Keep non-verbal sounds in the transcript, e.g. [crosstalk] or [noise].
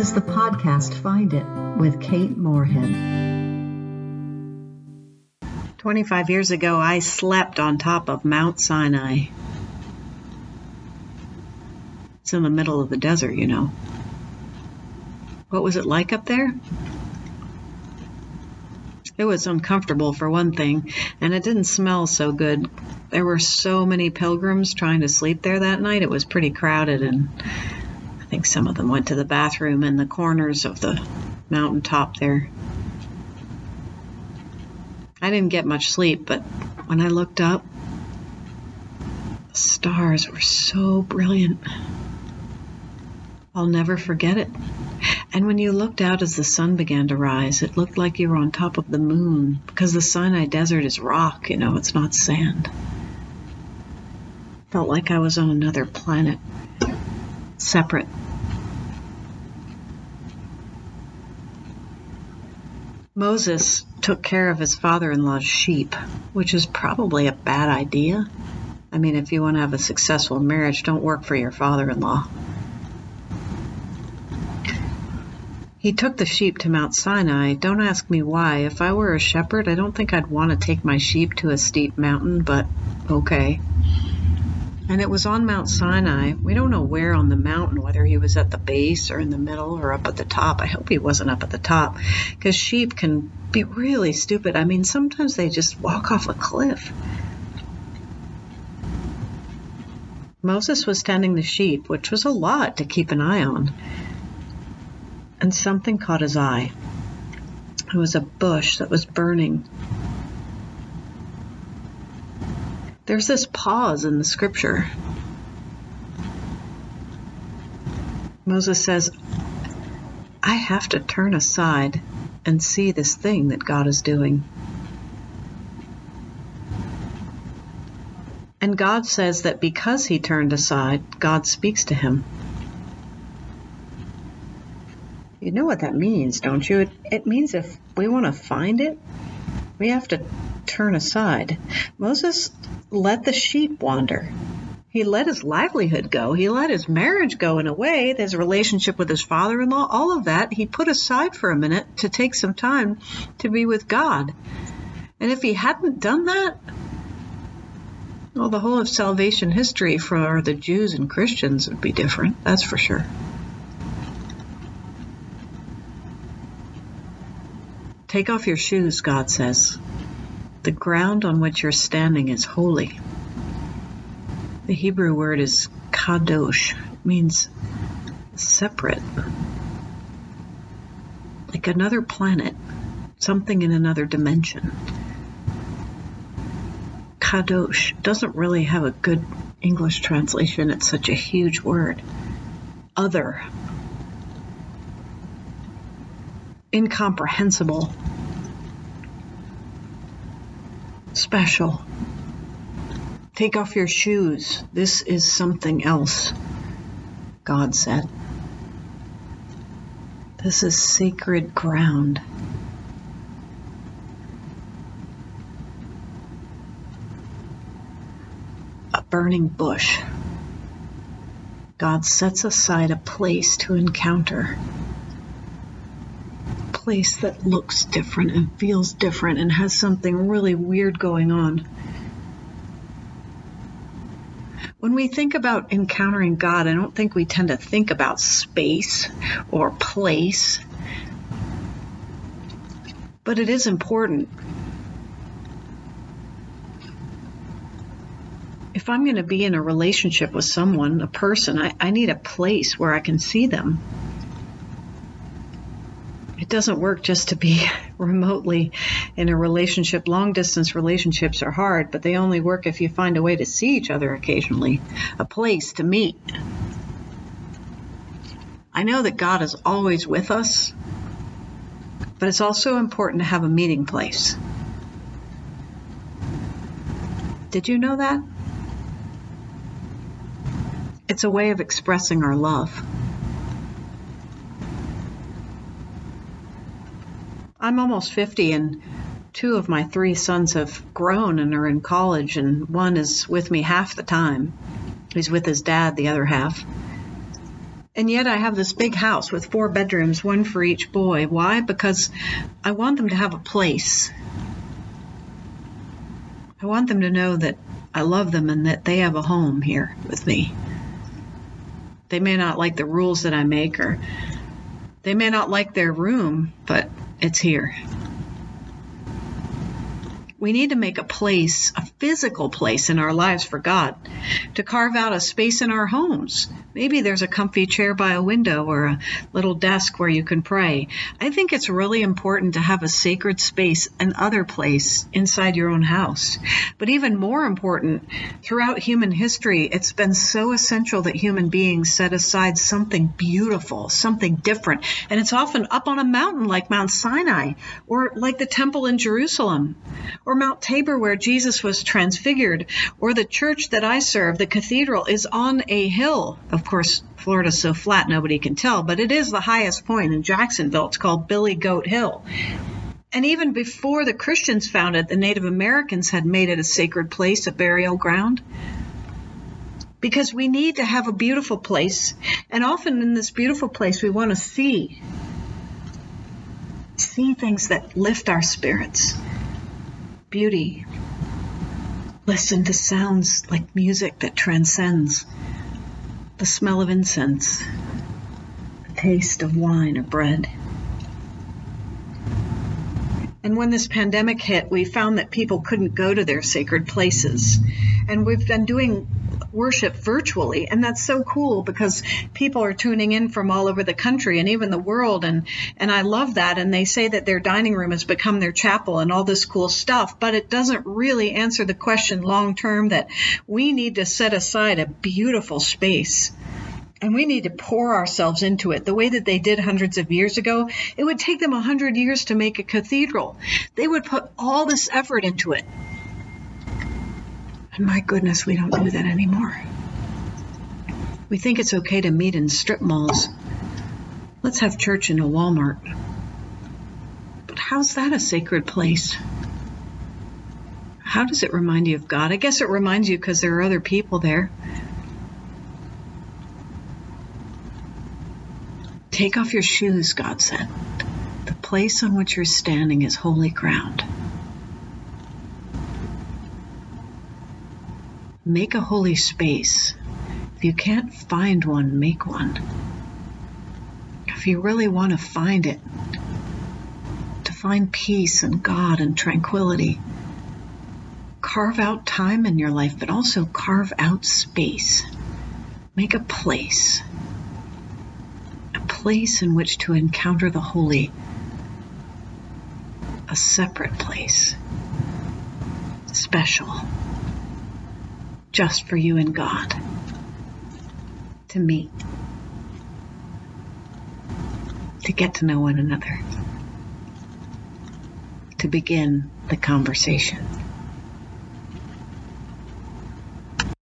This is the podcast Find It with Kate Moorehead. 25 years ago, I slept on top of Mount Sinai. It's in the middle of the desert, you know. What was it like up there? It was uncomfortable for one thing, and it didn't smell so good. There were so many pilgrims trying to sleep there that night, it was pretty crowded, and think some of them went to the bathroom in the corners of the mountaintop there. I didn't get much sleep, but when I looked up, the stars were so brilliant. I'll never forget it. And when you looked out as the sun began to rise, it looked like you were on top of the moon because the Sinai desert is rock, you know, it's not sand. Felt like I was on another planet, separate. Moses took care of his father in law's sheep, which is probably a bad idea. I mean, if you want to have a successful marriage, don't work for your father in law. He took the sheep to Mount Sinai. Don't ask me why. If I were a shepherd, I don't think I'd want to take my sheep to a steep mountain, but okay. And it was on Mount Sinai. We don't know where on the mountain, whether he was at the base or in the middle or up at the top. I hope he wasn't up at the top because sheep can be really stupid. I mean, sometimes they just walk off a cliff. Moses was tending the sheep, which was a lot to keep an eye on and something caught his eye. It was a bush that was burning. There's this pause in the scripture. Moses says, I have to turn aside and see this thing that God is doing. And God says that because he turned aside, God speaks to him. You know what that means, don't you? It, it means if we want to find it, we have to turn aside. Moses let the sheep wander. He let his livelihood go. He let his marriage go in a way, his relationship with his father in law, all of that, he put aside for a minute to take some time to be with God. And if he hadn't done that, well, the whole of salvation history for the Jews and Christians would be different, that's for sure. Take off your shoes, God says. The ground on which you're standing is holy. The Hebrew word is kadosh, means separate. Like another planet, something in another dimension. Kadosh doesn't really have a good English translation, it's such a huge word. Other incomprehensible, special. Take off your shoes. This is something else, God said. This is sacred ground. A burning bush. God sets aside a place to encounter place that looks different and feels different and has something really weird going on. When we think about encountering God, I don't think we tend to think about space or place, but it is important. If I'm going to be in a relationship with someone, a person, I, I need a place where I can see them doesn't work just to be [laughs] remotely in a relationship. Long distance relationships are hard, but they only work if you find a way to see each other occasionally, a place to meet. I know that God is always with us, but it's also important to have a meeting place. Did you know that? It's a way of expressing our love. I'm almost 50 and two of my three sons have grown and are in college, and one is with me half the time. He's with his dad the other half. And yet I have this big house with four bedrooms, one for each boy. Why? Because I want them to have a place. I want them to know that I love them and that they have a home here with me. They may not like the rules that I make or they may not like their room, but it's here. We need to make a place, a physical place in our lives for God, to carve out a space in our homes. Maybe there's a comfy chair by a window or a little desk where you can pray. I think it's really important to have a sacred space, an other place inside your own house. But even more important, throughout human history, it's been so essential that human beings set aside something beautiful, something different. And it's often up on a mountain like Mount Sinai or like the temple in Jerusalem or Mount Tabor where Jesus was transfigured, or the church that I serve, the cathedral, is on a hill. Of course, Florida's so flat nobody can tell, but it is the highest point in Jacksonville. It's called Billy Goat Hill. And even before the Christians found it, the Native Americans had made it a sacred place, a burial ground. Because we need to have a beautiful place. And often in this beautiful place, we want to see. See things that lift our spirits beauty. Listen to sounds like music that transcends the smell of incense, the taste of wine or bread. And when this pandemic hit, we found that people couldn't go to their sacred places. And we've been doing worship virtually. And that's so cool because people are tuning in from all over the country and even the world. And, and I love that. And they say that their dining room has become their chapel and all this cool stuff. But it doesn't really answer the question long term that we need to set aside a beautiful space and we need to pour ourselves into it the way that they did hundreds of years ago. It would take them a hundred years to make a cathedral. They would put all this effort into it. And my goodness, we don't do that anymore. We think it's okay to meet in strip malls. Let's have church in a Walmart. But how's that a sacred place? How does it remind you of God? I guess it reminds you because there are other people there. Take off your shoes, God said. The place on which you're standing is holy ground. Make a holy space. If you can't find one, make one. If you really want to find it, to find peace and God and tranquility, carve out time in your life, but also carve out space. Make a place. Place in which to encounter the holy. A separate place. Special just for you and God to meet, to get to know one another, to begin the conversation.